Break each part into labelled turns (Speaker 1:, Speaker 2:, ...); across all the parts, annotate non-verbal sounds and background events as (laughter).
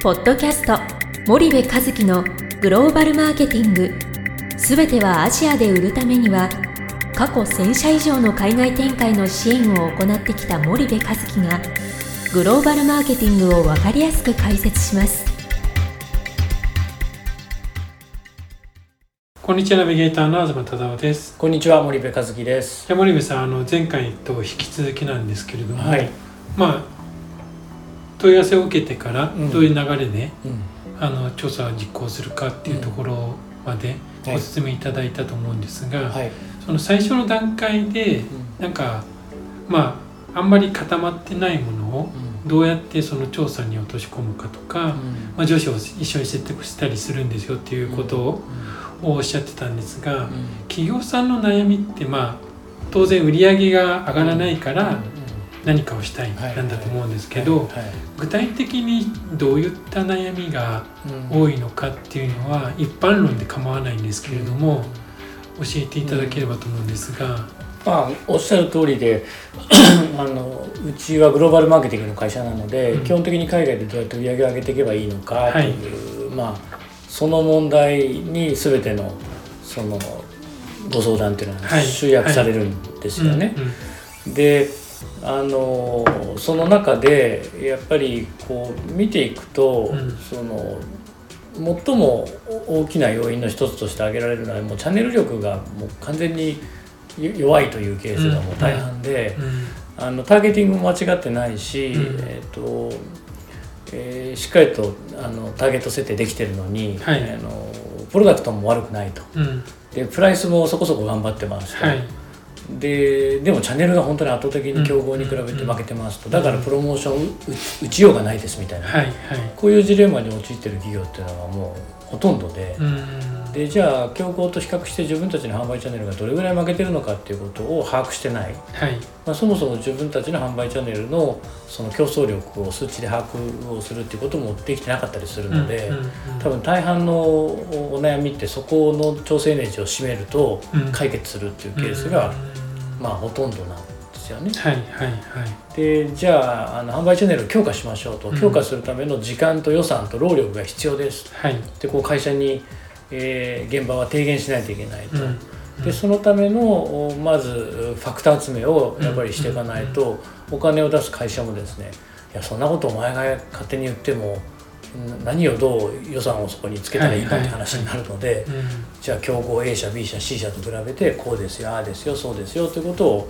Speaker 1: ポッドキャスト森部和樹のグローバルマーケティング。すべてはアジアで売るためには過去1000社以上の海外展開の支援を行ってきた森部和樹がグローバルマーケティングを分かりやすく解説します。
Speaker 2: こんにちはナビゲーターの東忠夫です。
Speaker 3: こんにちは森部和樹です。
Speaker 2: 森部さんあの前回と引き続きなんですけれども、
Speaker 3: はい。
Speaker 2: まあ問い合わせを受けてから
Speaker 3: うん。
Speaker 2: どういう流れで、
Speaker 3: うん。
Speaker 2: あの調査を実行するかっていうところまで
Speaker 3: はい。
Speaker 2: ご説明いただいたと思うんですが、
Speaker 3: はい。
Speaker 2: その最初の段階でなんかまああんまり固まってないものをどうやってその調査に落とし込むかとか、まあ、上司を一緒に説得したりするんですよっていうことをおっしゃってたんですが、企業さんの悩みってまあ当然売り上げが上がらないから何かをしたい
Speaker 3: はい。
Speaker 2: なんだと思うんですけど、
Speaker 3: はい。
Speaker 2: 具体的にどういった悩みが
Speaker 3: うん。
Speaker 2: 多いのかっていうのは一般論で構わないんですけれども教えていただければと思うんですが、
Speaker 3: まあおっしゃる通りで (clears throat) あのうちはグローバルマーケティングの会社なので、
Speaker 2: うん。
Speaker 3: 基本的に海外でどうやって売り上げを上げていけばいいのかという、まあその問題に全てのそのご相談っていうのは
Speaker 2: はい。
Speaker 3: 集約されるんですよね。
Speaker 2: うん。
Speaker 3: であのその中でやっぱりこう見ていくと、
Speaker 2: うん。
Speaker 3: その最も大きな要因の一つとして挙げられるのはもうチャンネル力がもう完全によ弱いというケースがもう大半で、
Speaker 2: うん。
Speaker 3: あのターゲティングも間違ってないし、
Speaker 2: うん。
Speaker 3: えーとえーしっかりとあのターゲット設定できてるのに、
Speaker 2: はい。
Speaker 3: あのプロダクトも悪くないと。
Speaker 2: うん。
Speaker 3: でプライスもそこそこ頑張ってますと。
Speaker 2: はい
Speaker 3: ででもチャンネルが本当に圧倒的に競合に比べて負けてますと、だからプロモーションう打打ちようがないですみたいな、
Speaker 2: はいはい。
Speaker 3: こういうジレンマに陥ってる企業っていうのはもうほとんどで、
Speaker 2: うん。
Speaker 3: でじゃあ競合と比較して自分たちの販売チャンネルがどれぐらい負けてるのかっていうことを把握してない、
Speaker 2: はい。
Speaker 3: まあ、そもそも自分たちの販売チャンネルのその競争力を数値で把握をするっていうこともできてなかったりするので、
Speaker 2: うんうんうん。
Speaker 3: 多分大半のおお悩みってそこの調整ネジを締めると
Speaker 2: うん。
Speaker 3: 解決するっていうケースが、
Speaker 2: うん
Speaker 3: まあほとんどなんですよね。
Speaker 2: はいはいはい。
Speaker 3: でじゃああの販売チャンネルを強化しましょうと、
Speaker 2: うん。
Speaker 3: 強化するための時間と予算と労力が必要です。
Speaker 2: はい。
Speaker 3: でこう会社に、えー現場は提言しないといけないと、
Speaker 2: うん。
Speaker 3: でそのためのおまずファクター集めをやっぱりしていかないと、お金を出す会社もですねいやそんなことお前が勝手に言ってもん何をどう予算をそこにつけたらいいかって話になるので、
Speaker 2: うん。
Speaker 3: じゃあ競合 A 社 B 社 C 社と比べてこうですよああですよそうですよということを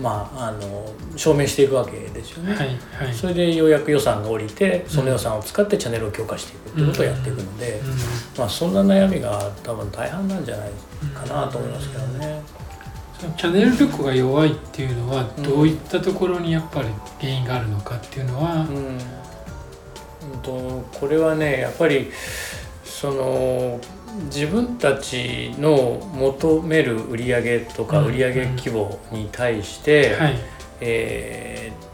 Speaker 3: まああの証明していくわけですよね。
Speaker 2: はいはい。
Speaker 3: それでようやく予算が下りてその予算を使ってチャンネルを強化していくっていうことをやっていくので、まあ、そんな悩みが多分大半なんじゃないかなと思いますけどね。
Speaker 2: チャンネル力が弱いっていうのはどういったところにやっぱり原因があるのかっていうのは、
Speaker 3: うんうんとこれはねやっぱりその自分たちの求める売上とか
Speaker 2: うん。
Speaker 3: 売上規模に対して、
Speaker 2: はい。
Speaker 3: えー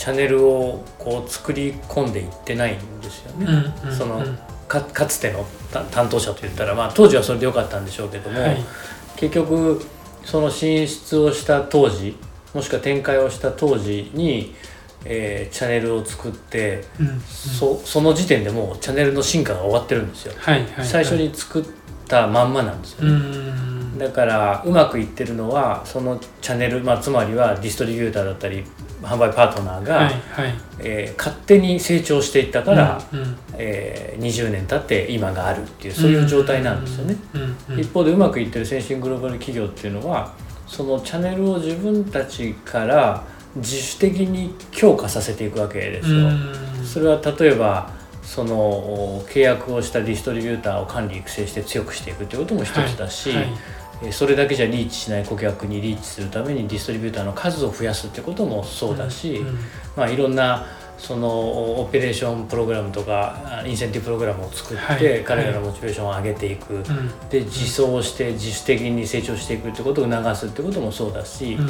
Speaker 3: チャンネルをこう作り込んでいってないんですよね。
Speaker 2: うんうん
Speaker 3: その
Speaker 2: うん
Speaker 3: かかつてのた担当者といったら、まあ、当時はそれでよかったんでしょうけども、
Speaker 2: はい。
Speaker 3: 結局その進出をした当時もしくは展開をした当時に、えーチャンネルを作って、
Speaker 2: うんうん
Speaker 3: そその時点でもうチャンネルの進化が終わってるんですよ。
Speaker 2: はいはいはい
Speaker 3: 最初に作ったまんまなんですよ
Speaker 2: う
Speaker 3: ね。
Speaker 2: ん
Speaker 3: だからうまくいってるのはそのチャンネル、まあ、つまりはディストリビューターだったり販売パートナーが、
Speaker 2: はいはい
Speaker 3: えー勝手に成長していったから、
Speaker 2: うんうん
Speaker 3: えー20年経って今があるっていうそういう状態なんですよね。
Speaker 2: うんうん
Speaker 3: 一方でうまくいってる先進グローバル企業っていうのはそのチャンネルを自分たちから自主的に強化させていくわけですよ。
Speaker 2: うん。
Speaker 3: それは例えばそのお契約をしたディストリビューターを管理育成して強くしていくということも一つだし、
Speaker 2: はい。はい。
Speaker 3: えーそれだけじゃリーチしない顧客にリーチするためにディストリビューターの数を増やすってこともそうだし、
Speaker 2: うんうん
Speaker 3: まあ、いろんなそのオペレーションプログラムとかあインセンティブプログラムを作って、
Speaker 2: はい。
Speaker 3: 彼らのモチベーションを上げていく、
Speaker 2: うん。
Speaker 3: で自走して自主的に成長していくってことを促すってこともそうだし、
Speaker 2: うん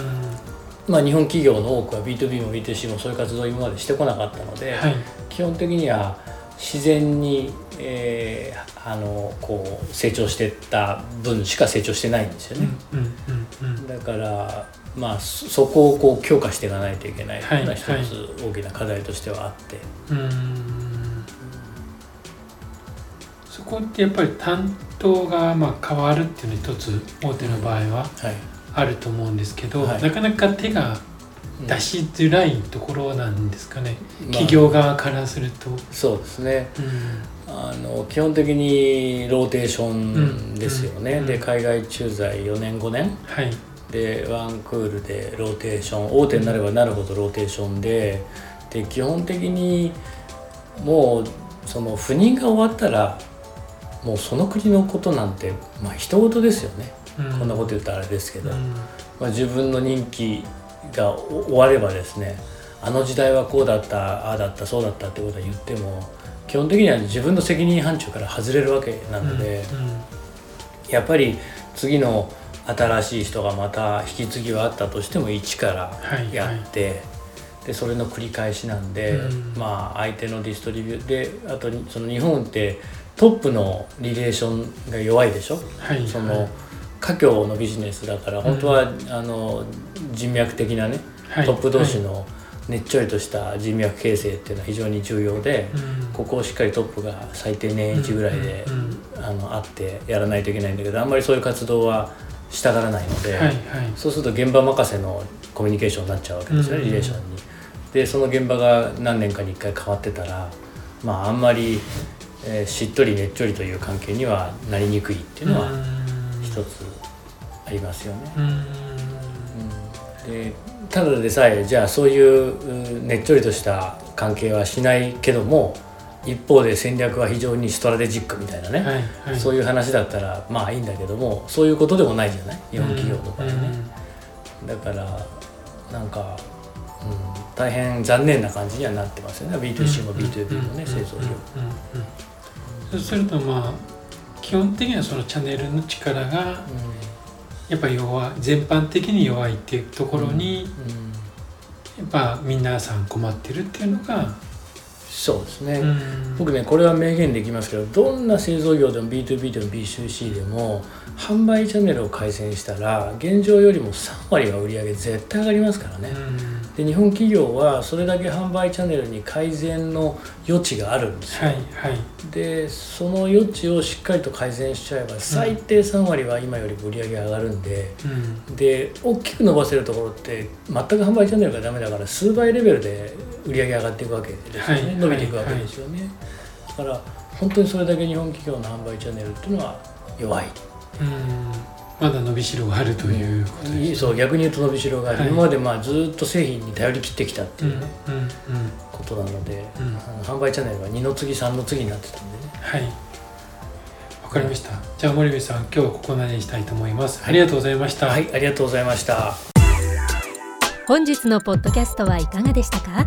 Speaker 3: まあ、日本企業の多くは B2B も B2C もそういう活動を今までしてこなかったので、
Speaker 2: はい。
Speaker 3: 基本的には自然に、えーあのこう成長していった分しか成長してないんですよね。だからまあそそこをこう強化していかないといけないというのは一
Speaker 2: はい。
Speaker 3: つ大きな課題としてはあって、
Speaker 2: うん。うんそこってやっぱり担当がまあ変わるっていうのは一つ大手の場合は。
Speaker 3: はい
Speaker 2: あると思うんですけど、
Speaker 3: はい。
Speaker 2: なかなか手が出しづらいところなんですかね、
Speaker 3: まあ
Speaker 2: 企業側からすると。
Speaker 3: そうですね。
Speaker 2: うん。
Speaker 3: あの基本的にローテーションですよね、
Speaker 2: うん。
Speaker 3: で海外駐在4年5年。
Speaker 2: はい。
Speaker 3: でワンクールでローテーション大手になればなるほどローテーションでで基本的にもうその赴任が終わったらもうその国のことなんてまあ人事ですよね、
Speaker 2: うん
Speaker 3: こんなこと言ったらあれですけど、
Speaker 2: うん。
Speaker 3: まあ、自分の任期がお終わればですねあの時代はこうだったああだったそうだったってことは言っても基本的には自分の責任範疇から外れるわけなので、やっぱり次の新しい人がまた引き継ぎはあったとしても一から
Speaker 2: はい
Speaker 3: やって、でそれの繰り返しなんで、
Speaker 2: うん。
Speaker 3: まあ相手のディストリビューであとその日本ってトップのリレーションが弱いでしょ、
Speaker 2: はい
Speaker 3: その家業のビジネスだから本当は、あの人脈的なね
Speaker 2: はい。
Speaker 3: トップ同士のねっちょりとした人脈形成っていうのは非常に重要で、
Speaker 2: うん。
Speaker 3: ここをしっかりトップが最低年一ぐらいで、
Speaker 2: うんうん
Speaker 3: あのあってやらないといけないんだけどあんまりそういう活動はしたがらないので、
Speaker 2: はいはい。
Speaker 3: そうすると現場任せのコミュニケーションになっちゃうわけですよね、
Speaker 2: うん
Speaker 3: リレーションに。でその現場が何年かに1回変わってたらまああんまり、えーしっとりねっちょりという関係にはなりにくいっていうのは一つありますよね。でただでさえじゃあそういううねっちょりとした関係はしないけども一方で戦略は非常にストラテジックみたいなね、
Speaker 2: はいはい。
Speaker 3: そういう話だったらまあいいんだけどもそういうことでもないじゃない？日本企業とかでね、だからなんか、うん、大変残念な感じにはなってますよね。B2C も B2B もね製造業。
Speaker 2: そうするとまあ基本的にはそのチャンネルの力がやっぱり弱い全般的に弱いっていうところに
Speaker 3: うん。
Speaker 2: やっぱ皆さん困ってるっていうのが、
Speaker 3: そうですね、
Speaker 2: うん。
Speaker 3: 僕ねこれは明言できますけどどんな製造業でも B2B でも B2C でも販売チャンネルを改善したら現状よりも3割は売り上げ絶対上がりますからね、
Speaker 2: うん。
Speaker 3: で日本企業はそれだけ販売チャンネルに改善の余地があるんですよ、
Speaker 2: はいはい。
Speaker 3: でその余地をしっかりと改善しちゃえば最低3割は今よりも売り上げ上がるんで
Speaker 2: うん。
Speaker 3: で大きく伸ばせるところって全く販売チャンネルがダメだから数倍レベルで売り上げ上がっていくわけですよね、
Speaker 2: はい
Speaker 3: 伸びていくわけですよね、だから本当にそれだけ日本企業の販売チャンネルっていうのは弱い
Speaker 2: うん。まだ伸びしろがああるということですね。
Speaker 3: そう逆に言うと伸びしろがある、
Speaker 2: はい。
Speaker 3: 今までまあずっと製品に頼り切ってきたって
Speaker 2: うん
Speaker 3: いうね、
Speaker 2: うんうん。
Speaker 3: ことなので、
Speaker 2: うん。
Speaker 3: 販売チャンネルが2の次3の次になってたんでね。
Speaker 2: はい。わかりました。じゃあ森部さん今日はここまでにしたいと思います。ありがとうございました。
Speaker 3: はいありがとうございました。
Speaker 1: 本日のポッドキャストはいかがでしたか？